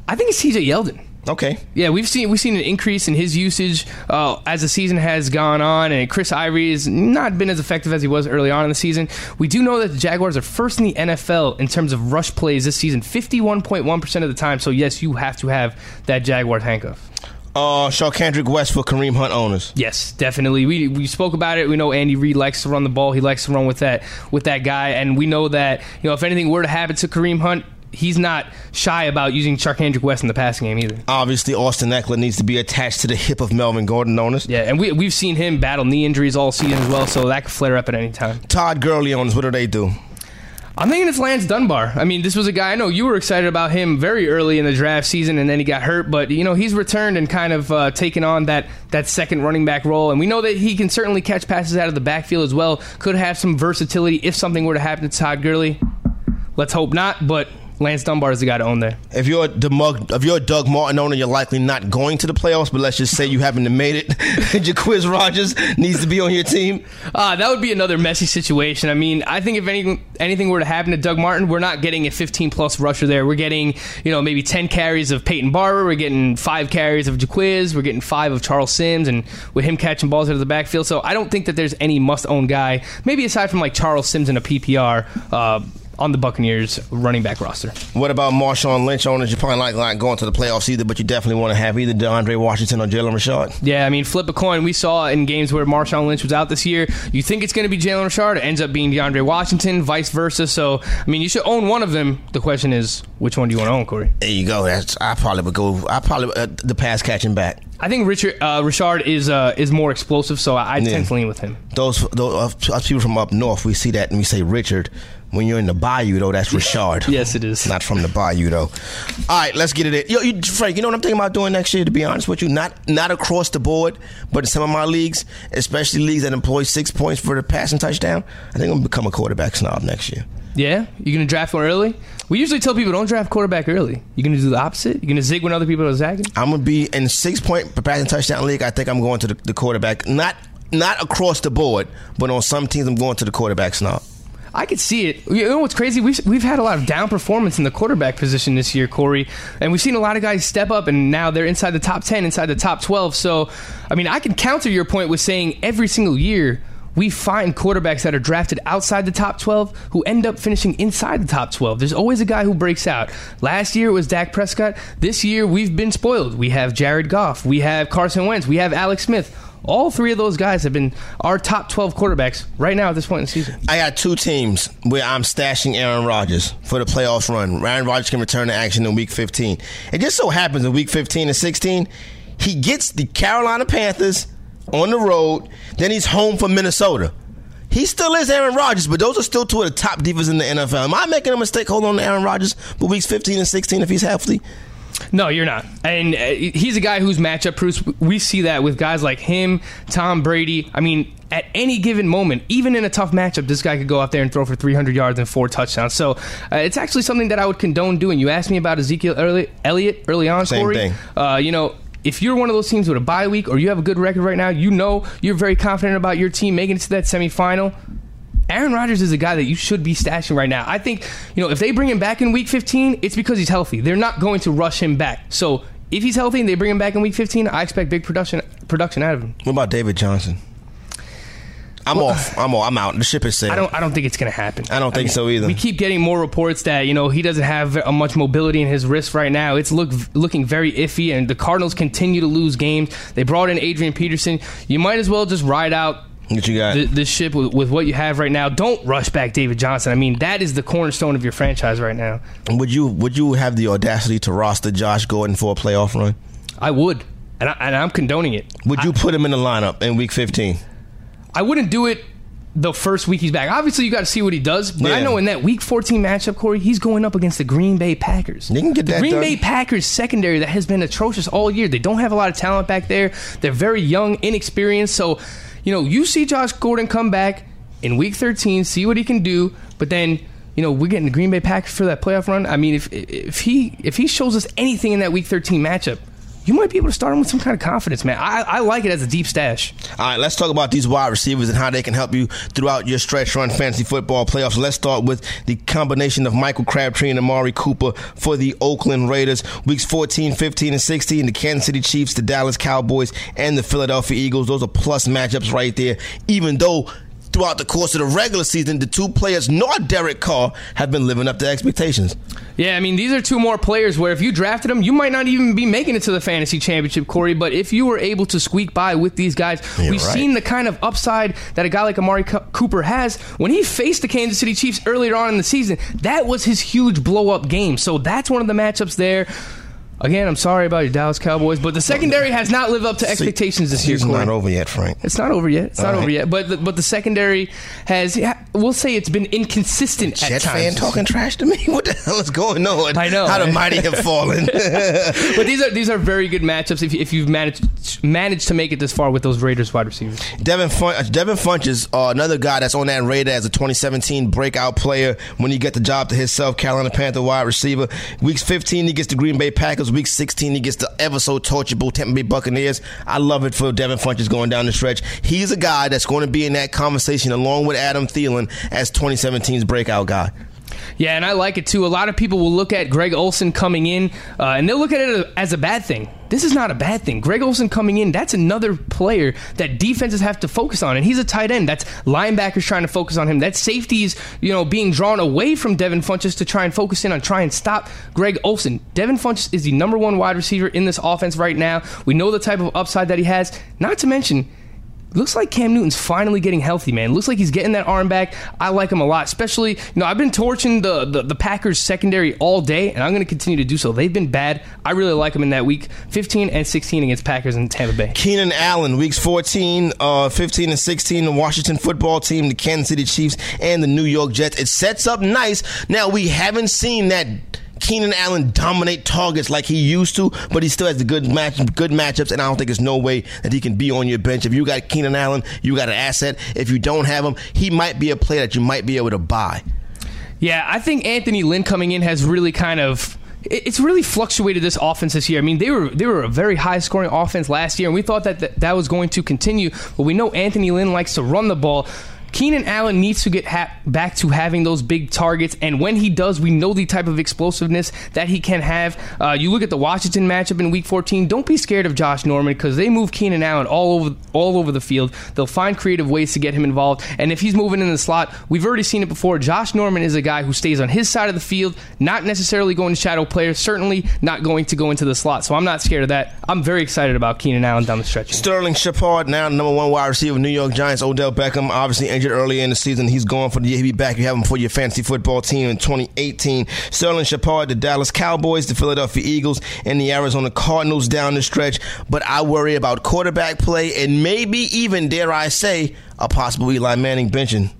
Speaker 3: I think it's TJ Yeldon.
Speaker 2: Okay.
Speaker 3: Yeah, we've seen we've seen an increase in his usage uh, as the season has gone on, and Chris Ivory has not been as effective as he was early on in the season. We do know that the Jaguars are first in the NFL in terms of rush plays this season, fifty-one point one percent of the time. So yes, you have to have that Jaguar handcuff.
Speaker 2: Uh, Charcandrick West for Kareem Hunt owners.
Speaker 3: Yes, definitely. We we spoke about it. We know Andy Reid likes to run the ball. He likes to run with that with that guy, and we know that you know if anything were to happen to Kareem Hunt, he's not shy about using Charcandrick West in the passing game either.
Speaker 2: Obviously, Austin Ekeler needs to be attached to the hip of Melvin Gordon owners.
Speaker 3: Yeah, and we we've seen him battle knee injuries all season as well, so that could flare up at any time.
Speaker 2: Todd Gurley owners, what do they do?
Speaker 3: I'm thinking it's Lance Dunbar. I mean, this was a guy I know you were excited about him very early in the draft season, and then he got hurt. But you know, he's returned and kind of uh, taken on that that second running back role, and we know that he can certainly catch passes out of the backfield as well. Could have some versatility if something were to happen to Todd Gurley. Let's hope not, but Lance Dunbar is the guy to own there.
Speaker 2: If you're a Doug, if you're a Doug Martin owner, you're likely not going to the playoffs. But let's just say you happen to made it. Jacquizz Rogers needs to be on your team.
Speaker 3: Uh, that would be another messy situation. I mean, I think if anything anything were to happen to Doug Martin, we're not getting a 15 plus rusher there. We're getting you know maybe 10 carries of Peyton Barber. We're getting five carries of Jacquizz. We're getting five of Charles Sims, and with him catching balls out of the backfield. So I don't think that there's any must own guy. Maybe aside from like Charles Sims in a PPR. Uh, on the Buccaneers running back roster.
Speaker 2: What about Marshawn Lynch owners? You probably like not going to the playoffs either, but you definitely want to have either DeAndre Washington or Jalen Richard.
Speaker 3: Yeah, I mean, flip a coin. We saw in games where Marshawn Lynch was out this year. You think it's going to be Jalen Richard, it ends up being DeAndre Washington, vice versa. So, I mean, you should own one of them. The question is, which one do you want to own, Corey?
Speaker 2: There you go. That's I probably would go. I probably uh, the pass catching back.
Speaker 3: I think Richard uh, Richard is uh, is more explosive, so I, I
Speaker 2: Yeah.
Speaker 3: tend to lean with him.
Speaker 2: Those, those us people from up north, we see that and we say Richard. When you're in the bayou, though, that's Richard.
Speaker 3: Yes, it is.
Speaker 2: Not from the bayou, though. All right, let's get it. In. Yo, you, Frank, you know what I'm thinking about doing next year? To be honest with you, not not across the board, but in some of my leagues, especially leagues that employ six points for the passing touchdown, I think I'm gonna become a quarterback snob next year.
Speaker 3: Yeah, you're gonna draft one early? We usually tell people don't draft quarterback early. You're gonna do the opposite? You're gonna zig when other people are zagging?
Speaker 2: I'm gonna be in six point passing touchdown league. I think I'm going to the, the quarterback, not not across the board, but on some teams I'm going to the quarterback snob.
Speaker 3: I could see it. You know what's crazy? We've, we've had a lot of down performance in the quarterback position this year, Corey. And we've seen a lot of guys step up, and now they're inside the top 10, inside the top 12. So, I mean, I can counter your point with saying every single year we find quarterbacks that are drafted outside the top 12 who end up finishing inside the top 12. There's always a guy who breaks out. Last year it was Dak Prescott. This year we've been spoiled. We have Jared Goff. We have Carson Wentz. We have Alex Smith. All three of those guys have been our top 12 quarterbacks right now at this point in the season.
Speaker 2: I got two teams where I'm stashing Aaron Rodgers for the playoffs run. Aaron Rodgers can return to action in week 15. It just so happens in week 15 and 16, he gets the Carolina Panthers on the road, then he's home for Minnesota. He still is Aaron Rodgers, but those are still two of the top defenses in the NFL. Am I making a mistake holding on to Aaron Rodgers for weeks 15 and 16 if he's healthy?
Speaker 3: No, you're not. And uh, he's a guy who's matchup proof. We see that with guys like him, Tom Brady. I mean, at any given moment, even in a tough matchup, this guy could go out there and throw for 300 yards and four touchdowns. So uh, it's actually something that I would condone doing. You asked me about Ezekiel early, Elliott early on,
Speaker 2: Same
Speaker 3: Corey.
Speaker 2: thing.
Speaker 3: Uh, you know, if you're one of those teams with a bye week or you have a good record right now, you know you're very confident about your team making it to that semifinal. Aaron Rodgers is a guy that you should be stashing right now. I think, you know, if they bring him back in week 15, it's because he's healthy. They're not going to rush him back. So if he's healthy and they bring him back in week 15, I expect big production production out of him.
Speaker 2: What about David Johnson? I'm off. I'm off. I'm out. The ship is sailed.
Speaker 3: I don't I don't think it's going to happen.
Speaker 2: I don't think so either.
Speaker 3: We keep getting more reports that, you know, he doesn't have a much mobility in his wrist right now. It's look looking very iffy and the Cardinals continue to lose games. They brought in Adrian Peterson. You might as well just ride out
Speaker 2: What you got?
Speaker 3: th- this ship with, with what you have right now. Don't rush back David Johnson. I mean, that is the cornerstone of your franchise right now.
Speaker 2: would you would you have the audacity to roster Josh Gordon for a playoff run?
Speaker 3: I would, and, I, and I'm condoning it.
Speaker 2: Would you put him in the lineup in week 15?
Speaker 3: I wouldn't do it the first week he's back. Obviously, you got to see what he does. But I know in that Week 14 matchup, Corey, he's going up against the Green Bay Packers.
Speaker 2: They can get
Speaker 3: the
Speaker 2: that
Speaker 3: Green
Speaker 2: done.
Speaker 3: Bay Packers secondary that has been atrocious all year. They don't have a lot of talent back there. They're very young, inexperienced. So. You know, you see Josh Gordon come back in Week 13, see what he can do, but then you know we're getting the Green Bay Packers for that playoff run. I mean, if if he if he shows us anything in that Week 13 matchup, you might be able to start him with some kind of confidence, man. I, I like it as a deep stash.
Speaker 2: All right, let's talk about these wide receivers and how they can help you throughout your stretch run fantasy football playoffs. Let's start with the combination of Michael Crabtree and Amari Cooper for the Oakland Raiders. Weeks 14, 15, and 16, the Kansas City Chiefs, the Dallas Cowboys, and the Philadelphia Eagles. Those are plus matchups right there, even though throughout the course of the regular season, the two players, nor Derek Carr, have been living up to expectations.
Speaker 3: Yeah, I mean, these are two more players where if you drafted them, you might not even be making it to the fantasy championship, Corey. But if you were able to squeak by with these guys,
Speaker 2: Yeah,
Speaker 3: we've
Speaker 2: right.
Speaker 3: seen the kind of upside that a guy like Amari Cooper has. When he faced the Kansas City Chiefs earlier on in the season, that was his huge blow up game. So that's one of the matchups there. Again, I'm sorry about your Dallas Cowboys, but the secondary has not lived up to expectations this year,
Speaker 2: It's not over yet, Frank.
Speaker 3: It's not over yet. It's not
Speaker 2: All right.
Speaker 3: over yet. But the, but the secondary has, we'll say, it's been inconsistent at
Speaker 2: Jet
Speaker 3: times.
Speaker 2: fan talking trash to me? What the hell is going on?
Speaker 3: I know.
Speaker 2: How the mighty have fallen.
Speaker 3: But these are these are very good matchups if, if you've managed managed to make it this far with those Raiders wide receivers.
Speaker 2: Devin Fun- uh, Devin Funchess, uh, another guy that's on that radar as a 2017 breakout player when he get the job to himself, Carolina Panther wide receiver. Weeks 15, he gets the Green Bay Packers. Week 16, he gets the ever so torturable Tampa Bay Buccaneers. I love it for Devin Funchess going down the stretch. He's a guy that's going to be in that conversation along with Adam Thielen as 2017's breakout guy.
Speaker 3: Yeah, and I like it too. A lot of people will look at Greg Olsen coming in, uh, and they'll look at it as a bad thing. This is not a bad thing. Greg Olsen coming in, that's another player that defenses have to focus on. And he's a tight end. That's linebackers trying to focus on him. That's safeties, you know, being drawn away from Devin Funchess to try and focus in on try and stop Greg Olsen. Devin Funchess is the number one wide receiver in this offense right now. We know the type of upside that he has. Not to mention, Looks like Cam Newton's finally getting healthy, man. Looks like he's getting that arm back. I like him a lot, especially, you know, I've been torching the, the, the Packers secondary all day, and I'm going to continue to do so. They've been bad. I really like them in that week 15 and 16 against Packers and Tampa Bay.
Speaker 2: Keenan Allen, weeks 14, uh, 15, and 16, the Washington football team, the Kansas City Chiefs, and the New York Jets. It sets up nice. Now, we haven't seen that Keenan Allen dominate targets like he used to, but he still has the good match, good matchups, and I don't think there's no way that he can be on your bench. If you got Keenan Allen, you got an asset. If you don't have him, he might be a player that you might be able to buy.
Speaker 3: Yeah, I think Anthony Lynn coming in has really kind of it's really fluctuated this offense this year. I mean, they were they were a very high scoring offense last year, and we thought that that, that was going to continue. But we know Anthony Lynn likes to run the ball. Keenan Allen needs to get ha- back to having those big targets, and when he does, we know the type of explosiveness that he can have. Uh, you look at the Washington matchup in Week 14. Don't be scared of Josh Norman because they move Keenan Allen all over all over the field. They'll find creative ways to get him involved, and if he's moving in the slot, we've already seen it before. Josh Norman is a guy who stays on his side of the field, not necessarily going to shadow players, certainly not going to go into the slot. So I'm not scared of that. I'm very excited about Keenan Allen down the stretch.
Speaker 2: Sterling Shepard, now number one wide receiver, New York Giants. Odell Beckham, obviously injured earlier in the season. He's gone for the year. He'll be back. You have him for your fantasy football team in 2018. Sterling Shepard, the Dallas Cowboys, the Philadelphia Eagles, and the Arizona Cardinals down the stretch. But I worry about quarterback play and maybe even, dare I say, a possible Eli Manning benching.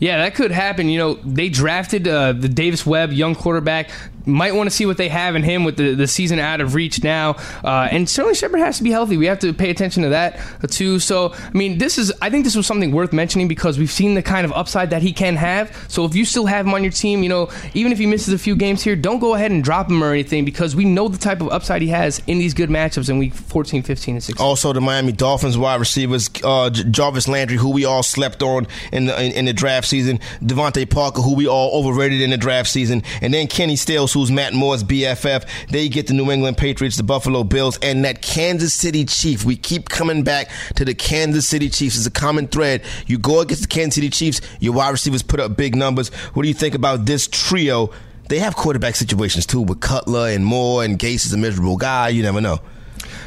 Speaker 3: Yeah, that could happen. You know, they drafted uh, the Davis Webb, young quarterback. Might want to see what they have in him with the, the season out of reach now. Uh, and certainly Shepard has to be healthy. We have to pay attention to that uh, too. So, I mean, this is, I think this was something worth mentioning because we've seen the kind of upside that he can have. So, if you still have him on your team, you know, even if he misses a few games here, don't go ahead and drop him or anything because we know the type of upside he has in these good matchups in week 14, 15, and 16.
Speaker 2: Also, the Miami Dolphins wide receivers, uh, Jarvis Landry, who we all slept on in the, in, in the draft season, DeVante Parker, who we all overrated in the draft season, and then Kenny Stills, who's Matt Moore's BFF. They get the New England Patriots, the Buffalo Bills, and that Kansas City Chief. We keep coming back to the Kansas City Chiefs. It's a common thread. You go against the Kansas City Chiefs, your wide receivers put up big numbers. What do you think about this trio? They have quarterback situations too with Cutler and Moore, and Gase is a miserable guy. You never know.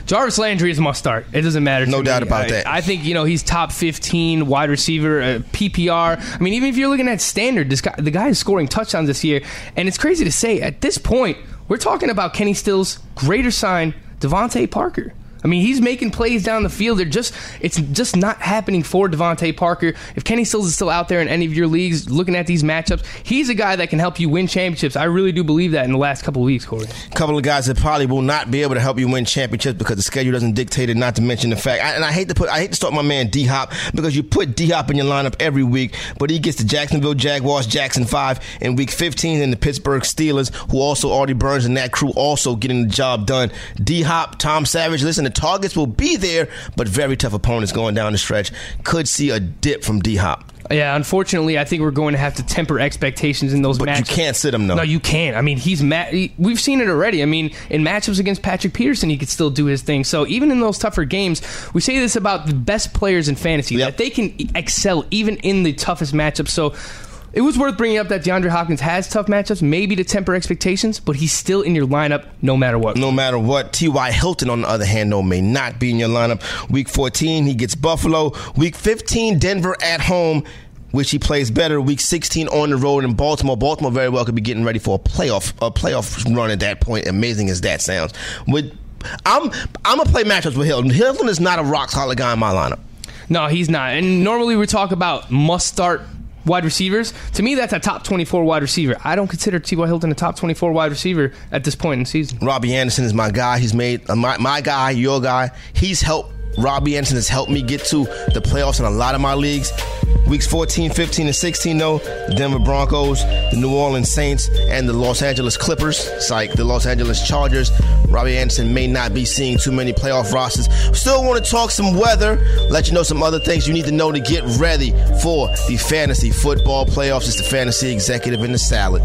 Speaker 3: Jarvis Landry is a must start. It doesn't matter. to
Speaker 2: No
Speaker 3: me.
Speaker 2: doubt about
Speaker 3: I-
Speaker 2: that.
Speaker 3: I think you know he's top fifteen wide receiver, uh, PPR. I mean, even if you're looking at standard, this guy, the guy is scoring touchdowns this year, and it's crazy to say at this point we're talking about Kenny Stills' greater sign, DeVante Parker. I mean, he's making plays down the field. They're just it's just not happening for DeVante Parker. If Kenny Stills is still out there in any of your leagues looking at these matchups, he's a guy that can help you win championships. I really do believe that in the last couple of weeks, Corey.
Speaker 2: A couple of guys that probably will not be able to help you win championships because the schedule doesn't dictate it. Not to mention the fact, and I hate to put, I hate to start my man D Hop because you put D Hop in your lineup every week, but he gets the Jacksonville Jaguars, Jackson Five in Week 15, and the Pittsburgh Steelers, who also Artie Burns and that crew also getting the job done. D Hop, Tom Savage. Listen, the targets will be there, but very tough opponents going down the stretch. Could see a dip from D Hop.
Speaker 3: Yeah, unfortunately, I think we're going to have to temper expectations in those
Speaker 2: But
Speaker 3: matchups.
Speaker 2: you can't sit him, though.
Speaker 3: No, you can't. I mean, he's ma- he- we've seen it already. I mean, in matchups against Patrick Peterson, he could still do his thing. So even in those tougher games, we say this about the best players in fantasy
Speaker 2: Yep.
Speaker 3: that they can excel even in the toughest matchups. So. It was worth bringing up that DeAndre Hopkins has tough matchups, maybe to temper expectations, but he's still in your lineup no matter what.
Speaker 2: no matter what. T.Y. Hilton, on the other hand, though, may not be in your lineup. Week 14, he gets Buffalo. Week 15, Denver at home, which he plays better. Week 16 on the road in Baltimore. Baltimore very well could be getting ready for a playoff a playoff run at that point. Amazing as that sounds. With I'm I'm gonna play matchups with Hilton. Hilton is not a rock solid guy in my lineup.
Speaker 3: No, he's not. And normally we talk about must start wide receivers. To me, that's a top 24 wide receiver. I don't consider T.Y. Hilton a top 24 wide receiver at this point in the season.
Speaker 2: Robby Anderson is my guy. He's made uh, my, my guy, your guy. He's helped. Robby Anderson has helped me get to the playoffs in a lot of my leagues. Weeks 14, 15, and 16, though, the Denver Broncos, the New Orleans Saints, and the Los Angeles Clippers, like the Los Angeles Chargers. Robby Anderson may not be seeing too many playoff rosters. Still want to talk some weather, let you know some other things you need to know to get ready for the fantasy football playoffs. It's the fantasy executive in the salad.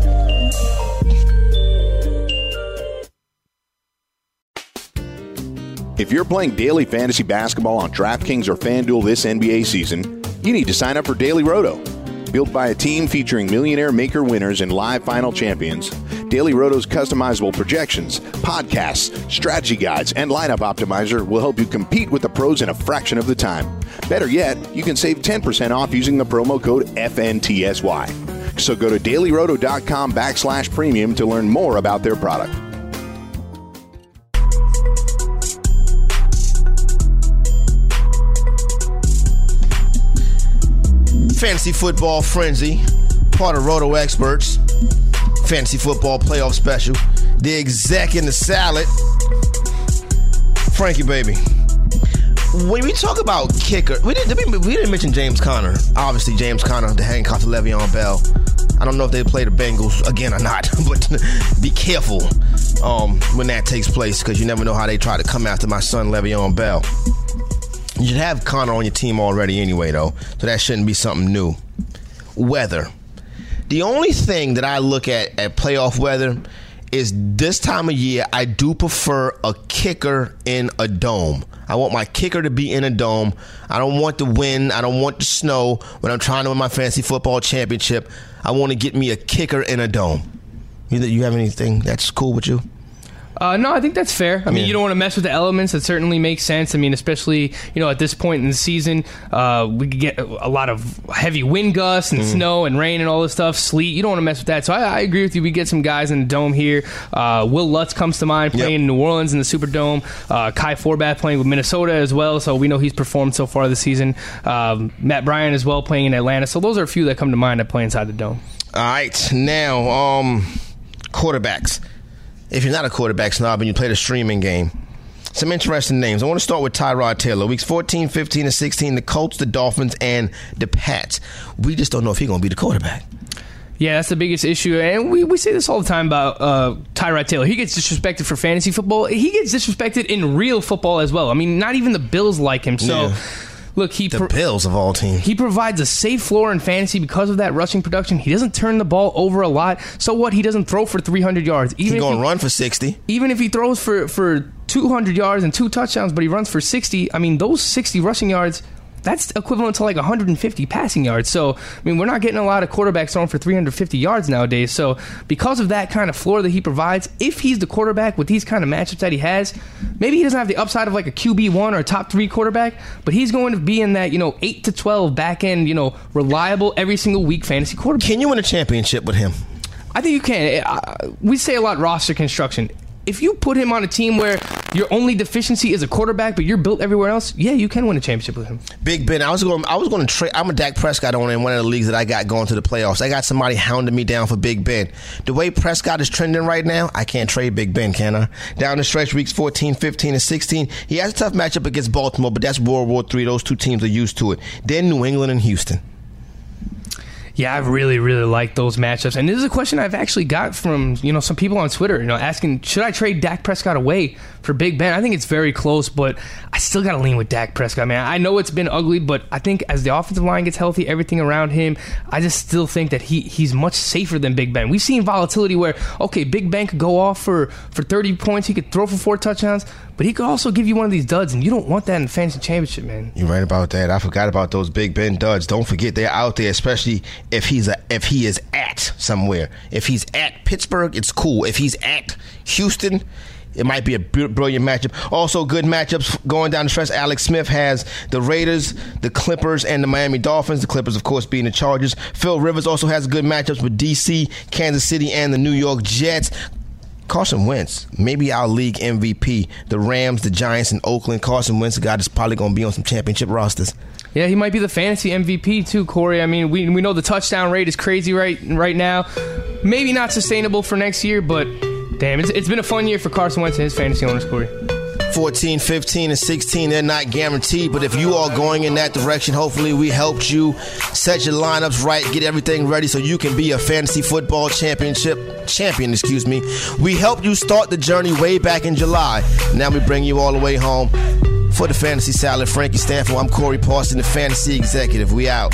Speaker 4: If you're playing daily fantasy basketball on DraftKings or FanDuel this NBA season, you need to sign up for Daily Roto. Built by a team featuring millionaire maker winners and live final champions, Daily Roto's customizable projections, podcasts, strategy guides, and lineup optimizer will help you compete with the pros in a fraction of the time. Better yet, you can save 10% off using the promo code FNTSY. So go to dailyroto.com backslash premium to learn more about their product.
Speaker 2: Fantasy Football Frenzy, part of Roto Experts, Fantasy Football Playoff Special, the exec in the salad, Frankie baby. When we talk about kicker, we didn't we didn't mention James Conner. Obviously, James Conner, the handcuff to Le'Veon Bell. I don't know if they play the Bengals again or not, but be careful um, when that takes place because you never know how they try to come after my son Le'Veon Bell. You should have Conner on your team already anyway, though, so that shouldn't be something new. Weather. The only thing that I look at at playoff weather is this time of year, I do prefer a kicker in a dome. I want my kicker to be in a dome. I don't want the wind. I don't want the snow when I'm trying to win my fantasy football championship. I want to get me a kicker in a dome. You, you have anything that's cool with you?
Speaker 3: Uh, no, I think that's fair. I mean,
Speaker 2: Yeah.
Speaker 3: you don't want to mess with the elements. That certainly makes sense. I mean, especially you know at this point in the season, uh, we could get a lot of heavy wind gusts and snow and rain and all this stuff, sleet. You don't want to mess with that. So I, I agree with you. We get some guys in the dome here. Uh, Wil Lutz comes to mind playing
Speaker 2: Yep.
Speaker 3: in New Orleans in the Superdome. Uh, Kai Forbath playing with Minnesota as well. So we know he's performed so far this season. Um, Matt Bryant as well playing in Atlanta. So those are a few that come to mind that play inside the dome.
Speaker 2: All right, now um, quarterbacks. If you're not a quarterback snob and you play the streaming game, some interesting names. I want to start with Tyrod Taylor. Weeks 14, 15, and 16, the Colts, the Dolphins, and the Pats. We just don't know if he's going to be the quarterback.
Speaker 3: Yeah, that's the biggest issue, and we, we say this all the time about uh, Tyrod Taylor. He gets disrespected for fantasy football. He gets disrespected in real football as well. I mean, not even the Bills like him. So,
Speaker 2: Yeah.
Speaker 3: Look, he
Speaker 2: The
Speaker 3: pro-
Speaker 2: Bills of all teams.
Speaker 3: he provides a safe floor in fantasy because of that rushing production. He doesn't turn the ball over a lot. So what? He doesn't throw for 300 yards. Even
Speaker 2: He's going to run for 60.
Speaker 3: even if he throws for for 200 yards and two touchdowns, but he runs for 60, I mean, those 60 rushing yards, that's equivalent to like 150 passing yards. So, I mean, we're not getting a lot of quarterbacks throwing for 350 yards nowadays. So, because of that kind of floor that he provides, if he's the quarterback with these kind of matchups that he has, maybe he doesn't have the upside of like a QB1 or a top three quarterback, but he's going to be in that, you know, 8 to 12 back end, you know, reliable every single week fantasy quarterback.
Speaker 2: Can you win a championship with him?
Speaker 3: I think you can. We say a lot roster construction. If you put him on a team where your only deficiency is a quarterback, but you're built everywhere else, yeah, you can win a championship with him.
Speaker 2: Big Ben, I was going. I was going to trade. I'm a Dak Prescott owner in one of the leagues that I got going to the playoffs. I got somebody hounding me down for Big Ben. The way Prescott is trending right now, I can't trade Big Ben, can I? Down the stretch, weeks 14, 15, and 16, he has a tough matchup against Baltimore, but that's World War III. Those two teams are used to it. Then New England and Houston.
Speaker 3: Yeah, I really, really like those matchups. And this is a question I've actually got from, you know, some people on Twitter, you know, asking, should I trade Dak Prescott away for Big Ben? I think it's very close, but I still got to lean with Dak Prescott, man. I know it's been ugly, but I think as the offensive line gets healthy, everything around him, I just still think that he he's much safer than Big Ben. We've seen volatility where, okay, Big Ben could go off for, for 30 points, he could throw for four touchdowns, but he could also give you one of these duds, and you don't want that in the fantasy championship, man.
Speaker 2: You're right about that. I forgot about those Big Ben duds. Don't forget they're out there, especially if he's a if he is at somewhere. If he's at Pittsburgh, it's cool. If he's at Houston, it might be a brilliant matchup. Also, good matchups going down the stretch. Alex Smith has the Raiders, the Clippers, and the Miami Dolphins. The Clippers, of course, being the Chargers. Phil Rivers also has good matchups with DC, Kansas City, and the New York Jets. Carson Wentz, maybe our league MVP. The Rams, the Giants, and Oakland. Carson Wentz, a guy that's probably going to be on some championship rosters.
Speaker 3: Yeah, he might be the fantasy MVP too, Corey. I mean, we, we know the touchdown rate is crazy right right now. Maybe not sustainable for next year, but damn, it's, it's been a fun year for Carson Wentz and his fantasy owners, Corey.
Speaker 2: 14, 15, and 16, they're not guaranteed. But if you are going in that direction, hopefully we helped you set your lineups right, get everything ready so you can be a fantasy football championship champion, excuse me. We helped you start the journey way back in July. Now we bring you all the way home. For the Fantasy Salad, Frankie Stampfl, I'm Corey Parson, the Fantasy Executive. We out.